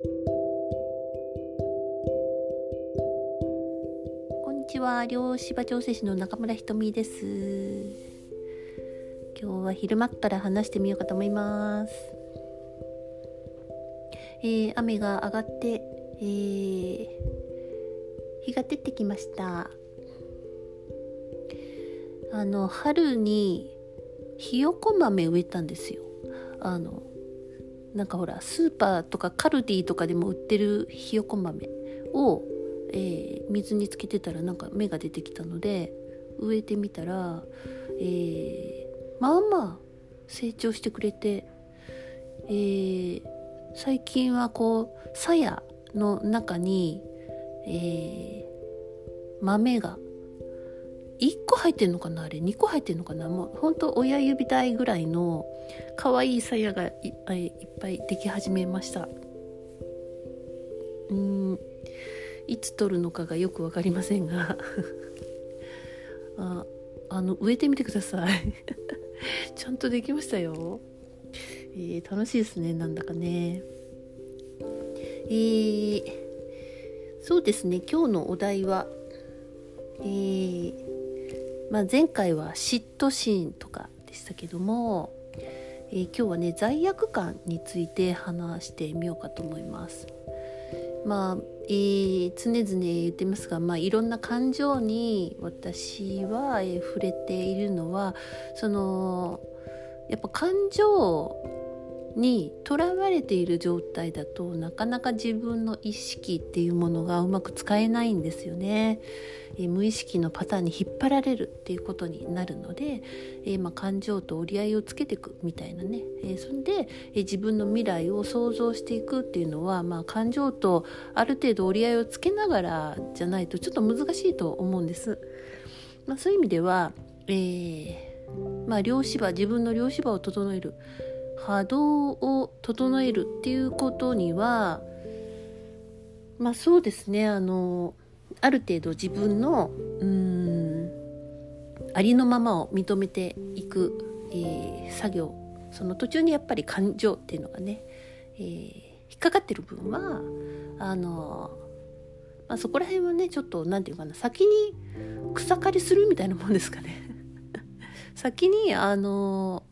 こんにちは。漁師場調整士の中村ひとみです。今日は昼間から話してみようかと思います。えー、雨が上がって、えー、日が出てきました。あの春にひよこ豆植えたんですよ。あのなんかほらスーパーとかカルディとかでも売ってるひよこ豆を、えー、水につけてたらなんか芽が出てきたので植えてみたら、えー、まあまあ成長してくれて、えー、最近はこう鞘の中に、え豆が1個入ってんのかなあれ？2個入ってんのかな？もうほんと親指大ぐらいの可愛い鞘がいっぱいいっぱいでき始めました。うん。いつ取るのかがよく分かりませんが。ああの植えてみてください。ちゃんとできましたよ、えー、楽しいですねなんだかね。えー、そうですね今日のお題はえーまあ、前回は嫉妬心とかでしたけども、えー、今日はね罪悪感について話してみようかと思います。まあえー、常々言ってますが、まあ、いろんな感情に私は、えー、触れているのはそのやっぱ感情にとらわれている状態だとなかなか自分の意識っていうものがうまく使えないんですよね。えー、無意識のパターンに引っ張られるっていうことになるので、えー、まあ、感情と折り合いをつけていくみたいなね、えー、それで、え自分の未来を想像していくっていうのは、まあ、感情とある程度折り合いをつけながらじゃないとちょっと難しいと思うんです。まあ、そういう意味では、えまあ、両芝自分の両芝を整える波動を整えるっていうことにはまあそうですねあのある程度自分のうんありのままを認めていく、えー、作業。その途中にやっぱり感情っていうのがね、えー、引っかかってる分はあの、まあ、そこら辺はねちょっと何て言うかな先に草刈りするみたいなもんですかね。先にあの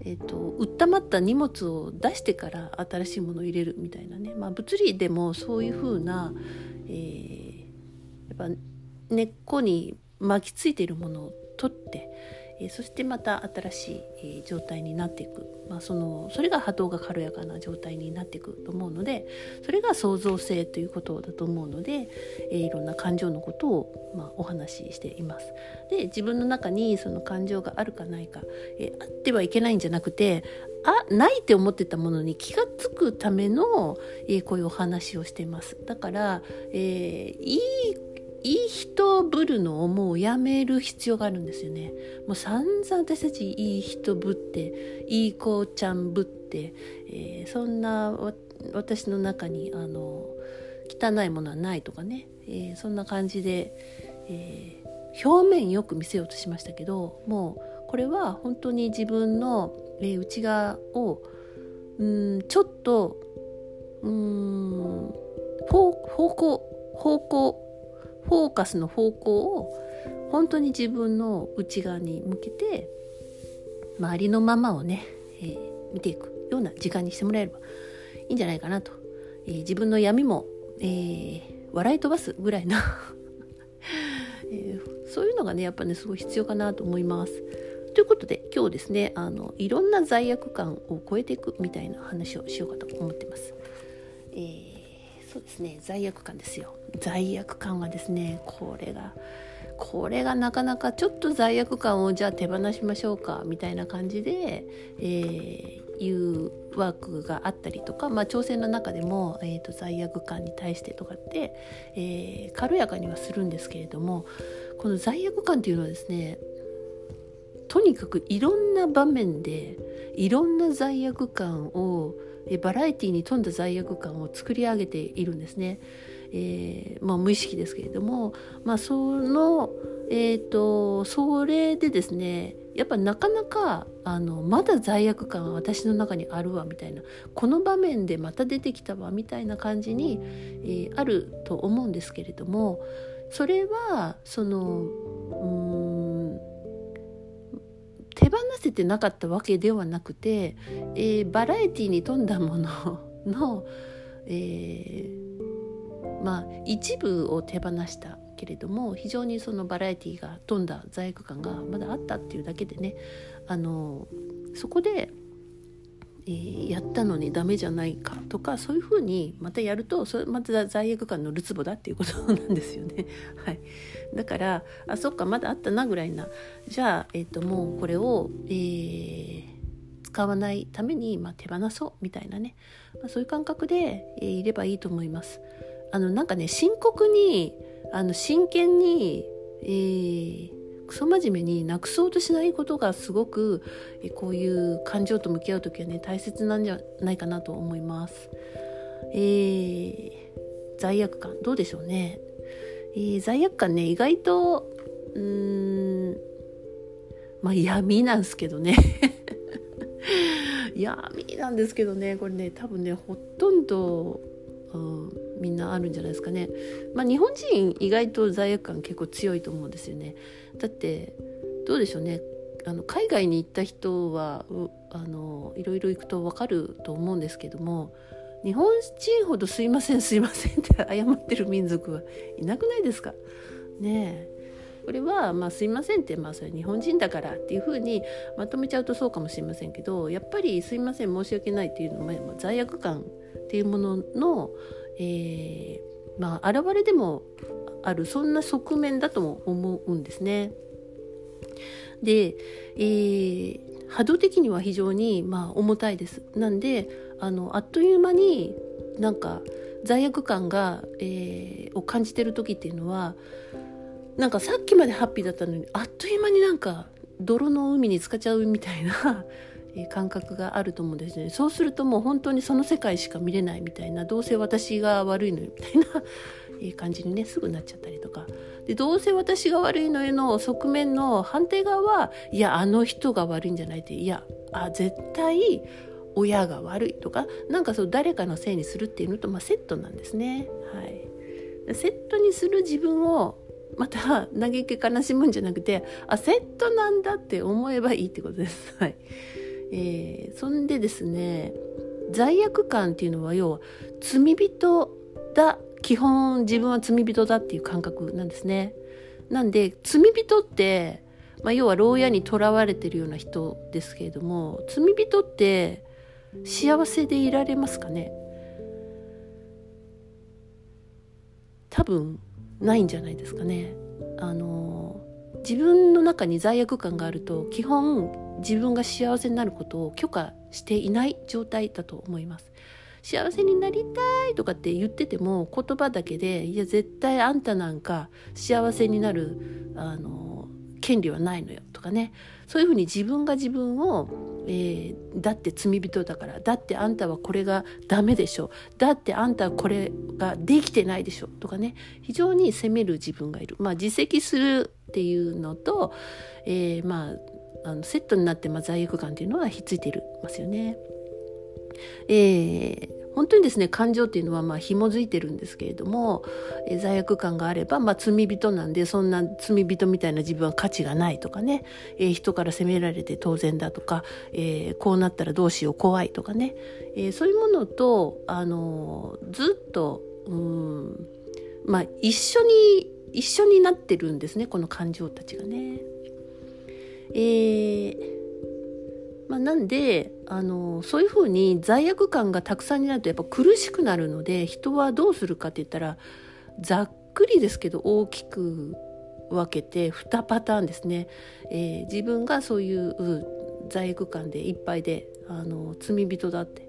えーと、売ったまった荷物を出してから新しいものを入れるみたいなね、まあ、物理でもそういうふうな、えー、やっぱ根っこに巻きついているものを取って、え、そしてまた新しい、え、状態になっていく、まあ、そのそれが波動が軽やかな状態になっていくと思うのでそれが創造性ということだと思うので、え、いろんな感情のことを、まあ、お話ししています。で自分の中にその感情があるかないか、え、あってはいけないんじゃなくてあないって思ってたものに気が付くための、え、こういうお話をしています。だから、えー、いいいい人ぶるのをもうやめる必要があるんですよね。もう散々私たちいい人ぶっていい子ちゃんぶって、えー、そんな私の中にあの汚いものはないとかね、えー、そんな感じで、えー、表面よく見せようとしましたけどもうこれは本当に自分の、えー、内側をうんちょっとうん方向方向フォーカスの方向を本当に自分の内側に向けて周りのままをね、えー、見ていくような時間にしてもらえればいいんじゃないかなと、えー、自分の闇も、えー、笑い飛ばすぐらいな えー、そういうのがねやっぱねすごい必要かなと思います。ということで今日ですねあのいろんな罪悪感を超えていくみたいな話をしようかと思ってます。えーそうですね。罪悪感ですよ。罪悪感はですねこれがこれがなかなかちょっと罪悪感をじゃあ手放しましょうかみたいな感じで、えー、いうワークがあったりとか、まあ、挑戦の中でも、えーと、罪悪感に対してとかって、えー、軽やかにはするんですけれどもこの罪悪感っていうのはですねとにかくいろんな場面でいろんな罪悪感をえバラエティに富んだ罪悪感を作り上げているんですね。えーまあ、無意識ですけれども、まあ、その、えーと、それでですねやっぱなかなかあのまだ罪悪感は私の中にあるわみたいなこの場面でまた出てきたわみたいな感じに、えー、あると思うんですけれどもそれはそのうん手放せてなかったわけではなくて、えー、バラエティに富んだものの、えー、まあ一部を手放したけれども非常にそのバラエティが富んだ罪悪感がまだあったっていうだけでねあのそこで、えー、やったのにダメじゃないかとかそういうふうにまたやるとそれまた罪悪感のるつぼだっていうことなんですよね。はい、だからあそっかまだあったなぐらいなじゃあ、えーと、もうこれを、えー、使わないために、まあ、手放そうみたいなね、まあ、そういう感覚で、えー、いればいいと思います。あのなんかね深刻にあの真剣に、えー、クソ真面目になくそうとしないことがすごく、えこういう感情と向き合う時はね大切なんじゃないかなと思います。えー、罪悪感どうでしょうね。えー、罪悪感ね意外とうーんまあ 闇なんですけどね闇なんですけどねこれね多分ねほとんど、みんなあるんじゃないですかね。まあ、日本人意外と罪悪感結構強いと思うんですよね。だってどうでしょうねあの海外に行った人はあのいろいろ行くと分かると思うんですけども日本人ほど「すいませんすいません」って謝ってる民族はいなくないですか？ねえこれは、まあ、すいませんって、まあ、それ日本人だからっていうふうにまとめちゃうとそうかもしれませんけどやっぱりすいません申し訳ないっていうのは、まあ、罪悪感っていうものの、えー、まあ現れでもあるそんな側面だとも思うんですね。で、えー、波動的には非常にまあ重たいです。なんであのあっという間になんか罪悪感が、えー、を感じてる時っていうのはなんかさっきまでハッピーだったのにあっという間になんか泥の海に浸かっちゃうみたいな感覚があると思うんですねそうするともう本当にその世界しか見れないみたいなどうせ私が悪いのよみたいな 感じにねすぐなっちゃったりとかでどうせ私が悪いのへの側面の反対側はいやあの人が悪いんじゃないっていやあ絶対親が悪いとかなんかそう誰かのせいにするっていうのと、まあ、セットなんですね。はい、セットにする自分をまた嘆き悲しむんじゃなくてあセットなんだって思えばいいってことです。はいえー、そんでですね罪悪感っていうのは要は罪人だ基本自分は罪人だっていう感覚なんですね。なんで罪人って、まあ、要は牢屋にとらわれてるような人ですけれども罪人って幸せでいられますかね？多分ないんじゃないですかね。あの自分の中に罪悪感があると基本自分が幸せになることを許可していない状態だと思います。幸せになりたいとかって言ってても言葉だけでいや絶対あんたなんか幸せになるあの権利はないのよとかね。そういうふうに自分が自分を、えー、だって罪人だからだってあんたはこれがダメでしょだってあんたはこれができてないでしょとかね。非常に責める自分がいる。まあ自責するっていうのと、えー、まああのセットになって、ま、罪悪感っていうのはひっついていますよね。えー、本当にですね感情っていうのはまあ紐づいてるんですけれども、え、罪悪感があれば、まあ、罪人なんでそんな罪人みたいな自分は価値がないとかね、えー、人から責められて当然だとか、えー、こうなったらどうしよう怖いとかね、え、そういうものと、あの、ずっとうんまあ一緒に一緒になってるんですねこの感情たちがね。えー、まあ、なんであのそういうふうに罪悪感がたくさんになるとやっぱ苦しくなるので人はどうするかって言ったらざっくりですけど大きく分けて2パターンですね、えー、自分がそういう罪悪感でいっぱいであの罪人だって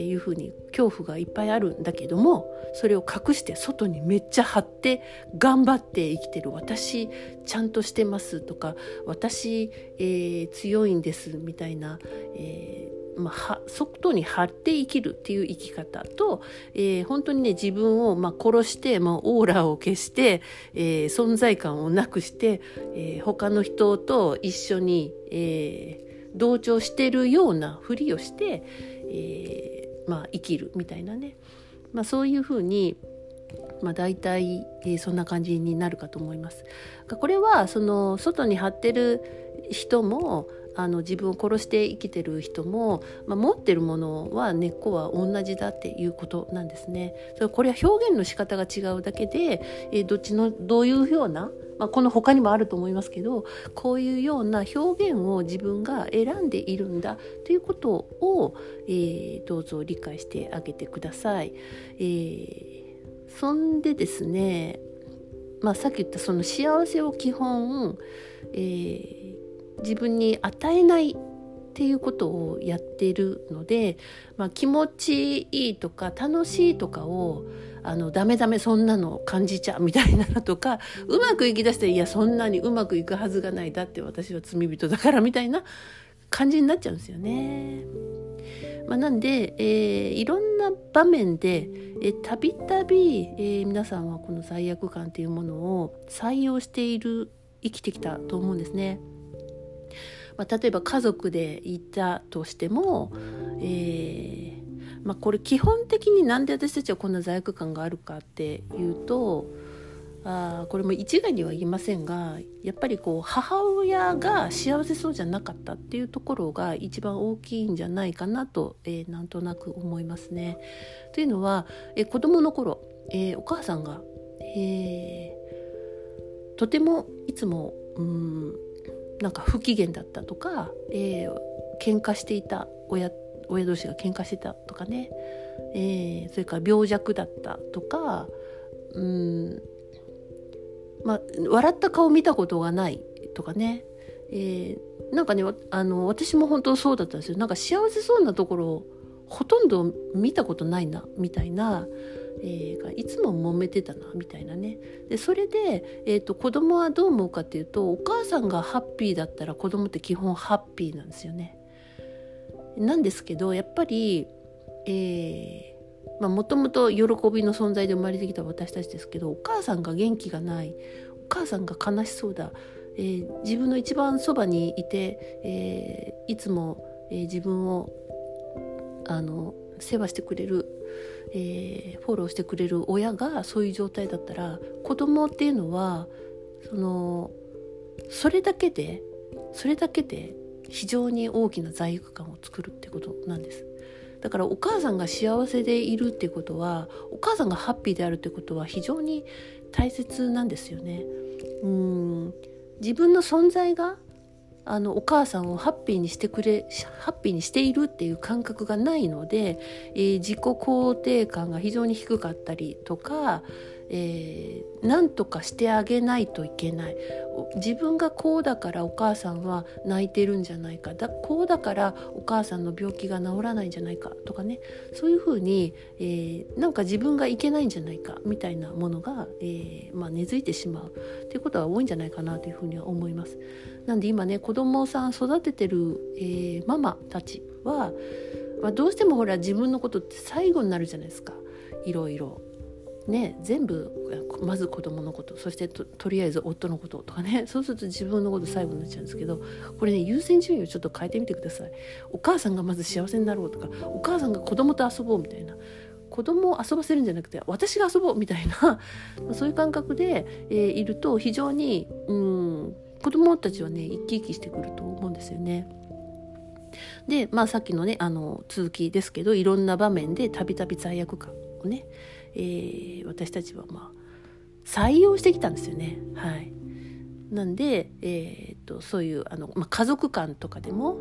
いうふうに恐怖がいっぱいあるんだけどもそれを隠して外にめっちゃ張って頑張って生きてる。私ちゃんとしてますとか私、えー、強いんですみたいな、えまあ、外に張って生きるっていう生き方と、えー、本当にね自分を、まあ、殺して、まあ、オーラを消して、えー、存在感をなくして、えー、他の人と一緒に、えー、同調してるようなふりをして、えーまあ、生きるみたいなね、まあ、そういうふうに、まあ、大体、えー、そんな感じになるかと思います。これはその外に張ってる人もあの自分を殺して生きてる人も、まあ、持ってるものは根っこは同じだっていうことなんですね。それこれは表現の仕方が違うだけで、えー、どっちのどういうような、まあ、この他にもあると思いますけどこういうような表現を自分が選んでいるんだということを、えー、どうぞ理解してあげてください。えー、そんでですね、まあ、さっき言ったその幸せを基本、えー自分に与えないっていうことをやってるので、まあ、気持ちいいとか楽しいとかをあのダメダメそんなの感じちゃうみたいなのとかうまくいきだしていやそんなにうまくいくはずがないだって私は罪人だからみたいな感じになっちゃうんですよね。まあ、なんで、えー、いろんな場面でたびたび皆さんはこの罪悪感というものを採用している生きてきたと思うんですね。まあ、例えば家族でいたとしても、えーまあ、これ基本的になんで私たちはこんな罪悪感があるかっていうとあこれも一概には言いませんがやっぱりこう母親が幸せそうじゃなかったっていうところが一番大きいんじゃないかなと、えー、なんとなく思いますね。というのは、えー、子供の頃、えー、お母さんが、えー、とてもいつもうんなんか不機嫌だったとか、えー、喧嘩していた親親同士が喧嘩してたとかね、えー、それから病弱だったとかうん。まあ笑った顔見たことがないとかね、えー、なんかねあの私も本当そうだったんですよ。なんか幸せそうなところをほとんど見たことないなみたいな、えー、いつも揉めてたなみたいなね。でそれで、えーと、子供はどう思うかっていうとお母さんがハッピーだったら子供って基本ハッピーなんですよね。なんですけどやっぱり、えー、もともと喜びの存在で生まれてきた私たちですけどお母さんが元気がないお母さんが悲しそうだ、えー、自分の一番そばにいて、えー、いつも、え自分をあの世話してくれるえー、フォローしてくれる親がそういう状態だったら子供っていうのはそのそれだけでそれだけで非常に大きな罪悪感を作るってことなんです。だからお母さんが幸せでいるっていうことはお母さんがハッピーであるってことは非常に大切なんですよね。うん。自分の存在があのお母さんをハッピーにしてくれハッピーにしているっていう感覚がないので、えー、自己肯定感が非常に低かったりとか、えー、何とかしてあげないといけない。自分がこうだからお母さんは泣いてるんじゃないか。だこうだからお母さんの病気が治らないんじゃないか。とかね。そういうふうに、えー、なんか自分がいけないんじゃないか。みたいなものが、えーまあ、根付いてしまう。っていうことは多いんじゃないかなというふうには思います。なんで今ね子供さん育ててる、えー、ママたちは、まあ、どうしてもほら自分のことって最後になるじゃないですか。いろいろ。ね、全部まず子供のことそしてとりあえず夫のこととかね。そうすると自分のこと最後になっちゃうんですけどこれね優先順位をちょっと変えてみてください。お母さんがまず幸せになろうとかお母さんが子供と遊ぼうみたいな。子供を遊ばせるんじゃなくて私が遊ぼうみたいな。そういう感覚で、えー、いると非常にうん子供たちはね生き生きしてくると思うんですよね。でまあさっきのねあの続きですけどいろんな場面でたびたび罪悪感をねえー、私たちはまあ採用してきたんですよね。はい、なんで、えー、っとそういうあの、まあ、家族間とかでも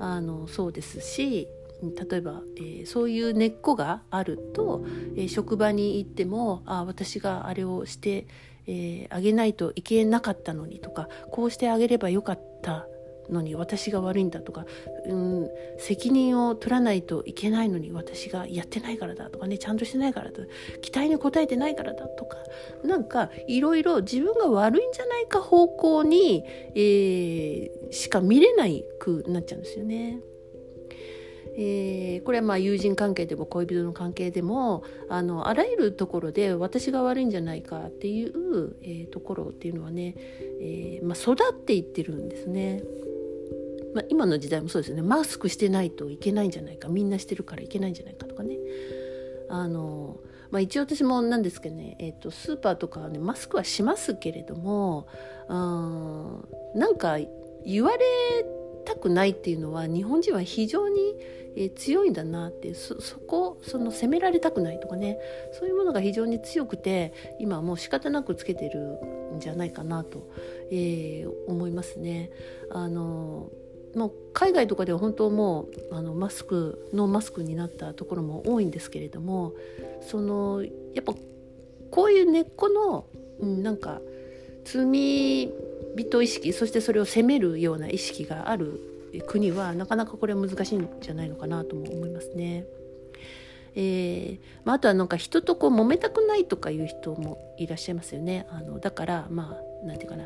あのそうですし例えば、えー、そういう根っこがあると、えー、職場に行ってもあ私があれをして、えー、あげないといけなかったのにとかこうしてあげればよかったのに私が悪いんだとか、うん、責任を取らないといけないのに私がやってないからだとかねちゃんとしてないからだ期待に応えてないからだとかなんかいろいろ自分が悪いんじゃないか方向に、えー、しか見れないくなっちゃうんですよね。えー、これはまあ友人関係でも恋人の関係でもあのあらゆるところで私が悪いんじゃないかっていう、えー、ところっていうのはね、えーまあ、育っていってるんですね。まあ、今の時代もそうですよね。マスクしてないといけないんじゃないか。みんなしてるからいけないんじゃないかとかね。あの、まあ、一応私もなんですけどね、えーと、スーパーとかはねマスクはしますけれどもうんなんか言われたくないっていうのは日本人は非常にえー、強いんだなってそこその責められたくないとかね。そういうものが非常に強くて今はもう仕方なくつけてるんじゃないかなと、えー、思いますね。あのもう海外とかでは本当もうあのマスクノーマスクになったところも多いんですけれどもそのやっぱこういう根っこの、うん、なんか罪人意識そしてそれを責めるような意識がある国はなかなかこれは難しいんじゃないのかなとも思いますね。えーまあ、あとはなんか人とこう揉めたくないとかいう人もいらっしゃいますよね。あのだからまあなんていうかな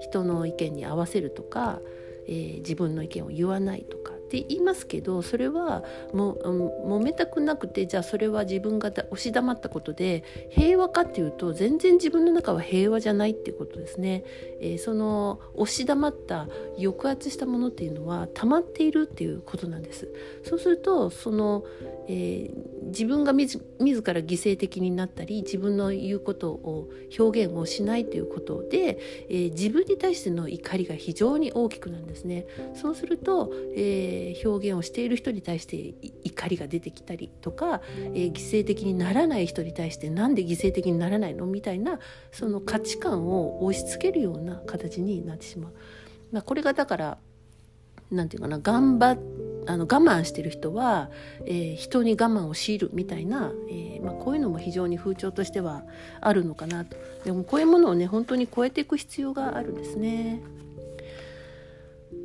人の意見に合わせるとか、えー、自分の意見を言わないとかって言いますけどそれはもう揉めたくなくてじゃあそれは自分が押し黙ったことで平和かっていうと全然自分の中は平和じゃないっていうことですね。えー、その押し黙った抑圧したものっていうのは溜まっているっていうことなんです。そうするとその、えー、自分が自ら犠牲的になったり自分の言うことを表現をしないということで、えー、自分に対しての怒りが非常に大きくなるんですね。そうすると、えーえー、表現をしている人に対して怒りが出てきたりとか、えー、犠牲的にならない人に対してなんで犠牲的にならないのみたいなその価値観を押し付けるような形になってしまう。まあ、これがだからなんていうかな頑張あの我慢してる人は、えー、人に我慢を強いるみたいな、えーまあ、こういうのも非常に風潮としてはあるのかなとでもこういうものをね本当に超えていく必要があるんですね。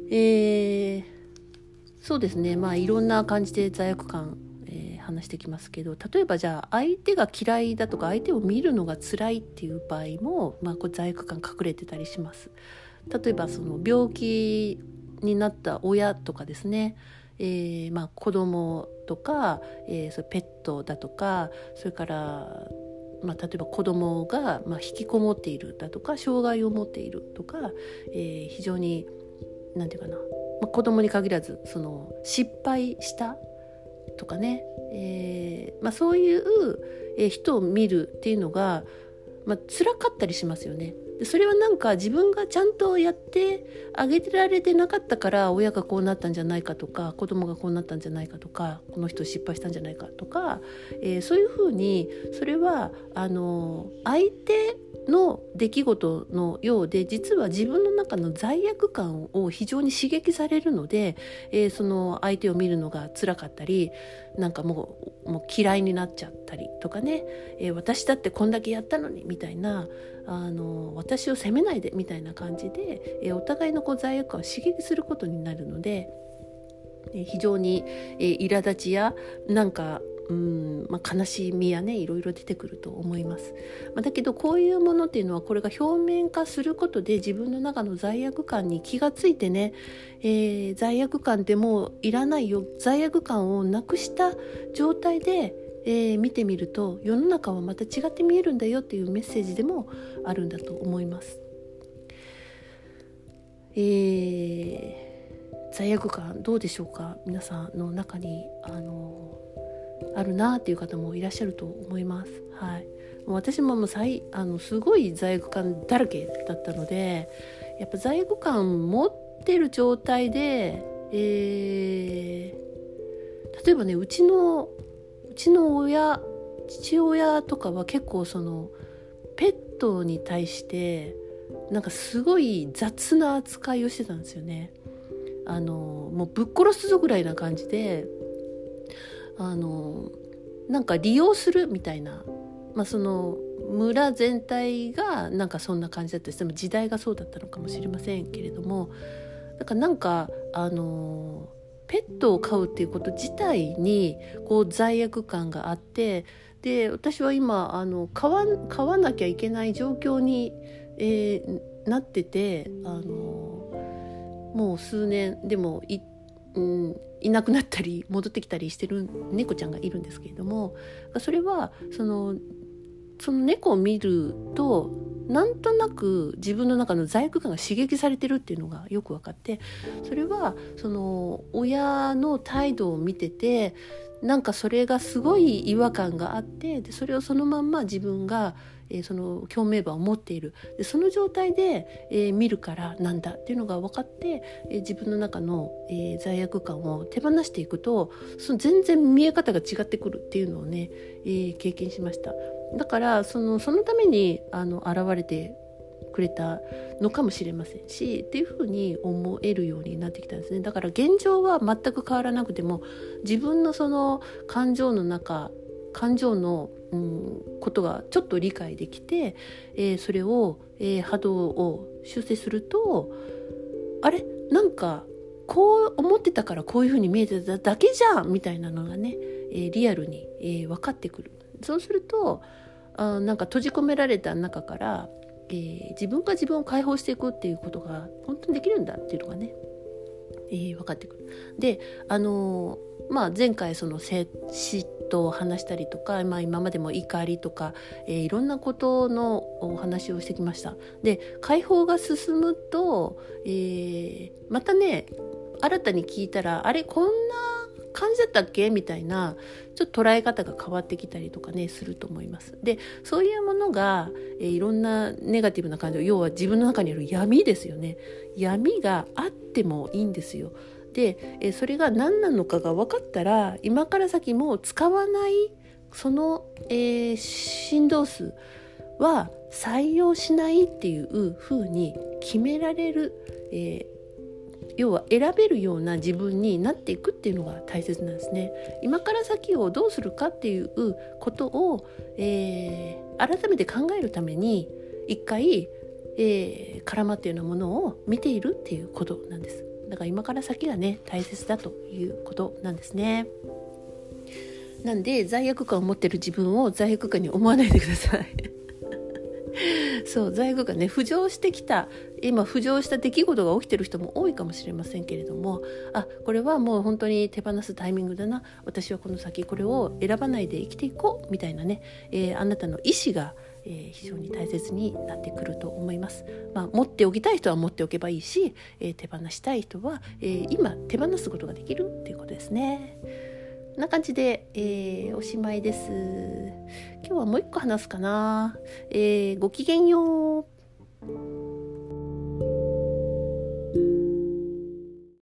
えー、そうですねまあいろんな感じで罪悪感、えー、話してきますけど例えばじゃあ相手が嫌いだとか相手を見るのが辛いっていう場合も、まあ、これ罪悪感隠れてたりします。例えばその病気になった親とかですね、えー、まあ子供とか、えー、そペットだとかそれからまあ、例えば子供がまが引きこもっているだとか障害を持っているとか、えー、非常に何て言うかなまあ、子供に限らずその失敗したとかね、えーまあ、そういう人を見るっていうのが、まあ辛かったりしますよね。でそれはなんか自分がちゃんとやってあげてられてなかったから親がこうなったんじゃないかとか子供がこうなったんじゃないかとかこの人失敗したんじゃないかとか、えー、そういうふうにそれはあの相手の出来事のようで実は自分の中の罪悪感を非常に刺激されるので、えー、その相手を見るのが辛かったりなんかもうもう嫌いになっちゃったりとかね、えー、私だってこんだけやったのにみたいなあの私を責めないでみたいな感じで、えー、お互いのこう罪悪感を刺激することになるので、えー、非常に、えー、苛立ちやなんかうんまあ、悲しみやねいろいろ出てくると思います、まあ、だけどこういうものっていうのはこれが表面化することで自分の中の罪悪感に気がついてね、えー、罪悪感ってもういらないよ罪悪感をなくした状態で、えー、見てみると世の中はまた違って見えるんだよっていうメッセージでもあるんだと思います。えー、罪悪感どうでしょうか？皆さんの中にあのあるなっていう方もいらっしゃると思います。はい、もう私ももう最あのすごい罪悪感だらけだったのでやっぱ罪悪感持ってる状態で、えー、例えばねうちのうちの親父親とかは結構そのペットに対してなんかすごい雑な扱いをしてたんですよね。あのもうぶっ殺すぞぐらいな感じであのなんか利用するみたいな、まあ、その村全体がなんかそんな感じだったりしても時代がそうだったのかもしれませんけれどもだからなんかあのペットを飼うっていうこと自体にこう罪悪感があってで私は今あの飼わ飼わなきゃいけない状況に、えー、なっててあのもう数年でもうん、いなくなったり戻ってきたりしてる猫ちゃんがいるんですけれどもそれはそのその猫を見るとなんとなく自分の中の罪悪感が刺激されてるっていうのがよく分かってそれはその親の態度を見ててなんかそれがすごい違和感があってでそれをそのまんま自分が、えー、その共鳴馬を持っているでその状態で、えー、見るからなんだっていうのが分かって、えー、自分の中の、え罪悪感を手放していくとその全然見え方が違ってくるっていうのをね、え経験しました。だからそのそのためにあの現れてくれたのかもしれませんしっていうふうに思えるようになってきたんですねだから現状は全く変わらなくても自分のその感情の中感情の、うん、ことがちょっと理解できて、えー、それを、えー、波動を修正するとあれ？なんかこう思ってたからこういうふうに見えてただけじゃんみたいなのがね、えー、リアルに、えー、分かってくる。そうするとあなんか閉じ込められた中から、えー、自分が自分を解放していくっていうことが本当にできるんだっていうのがね、えー、分かってくる。であのー、まあ、前回その嫉妬を話したりとか、まあ、今までも怒りとか、えー、いろんなことのお話をしてきました。で解放が進むと、えー、またね新たに聞いたらあれこんな感じだったっけ？みたいなちょっと捉え方が変わってきたりとかねすると思います。でそういうものが、えー、いろんなネガティブな感情要は自分の中にある闇ですよね闇があってもいいんですよ。で、えー、それが何なのかが分かったら今から先も使わないその、えー、振動数は採用しないっていう風に決められる、え要は選べるような自分になっていくっていうのが大切なんですね。今から先をどうするかっていうことを、えー、改めて考えるために一回、えー、絡まっていうようなものを見ているっていうことなんです。だから今から先がね大切だということなんですね。なんで罪悪感を持ってる自分を罪悪感に思わないでください。そう罪悪がね浮上してきた今浮上した出来事が起きてる人も多いかもしれませんけれどもあこれはもう本当に手放すタイミングだな私はこの先これを選ばないで生きていこうみたいなね、えー、あなたの意思がえー、非常に大切になってくると思います。まあ、持っておきたい人は持っておけばいいし、えー、手放したい人は、えー、今手放すことができるっていうことですね。こんな感じで、えー、おしまいです。今日はもう一個話すかな。えー、ごきげんよう。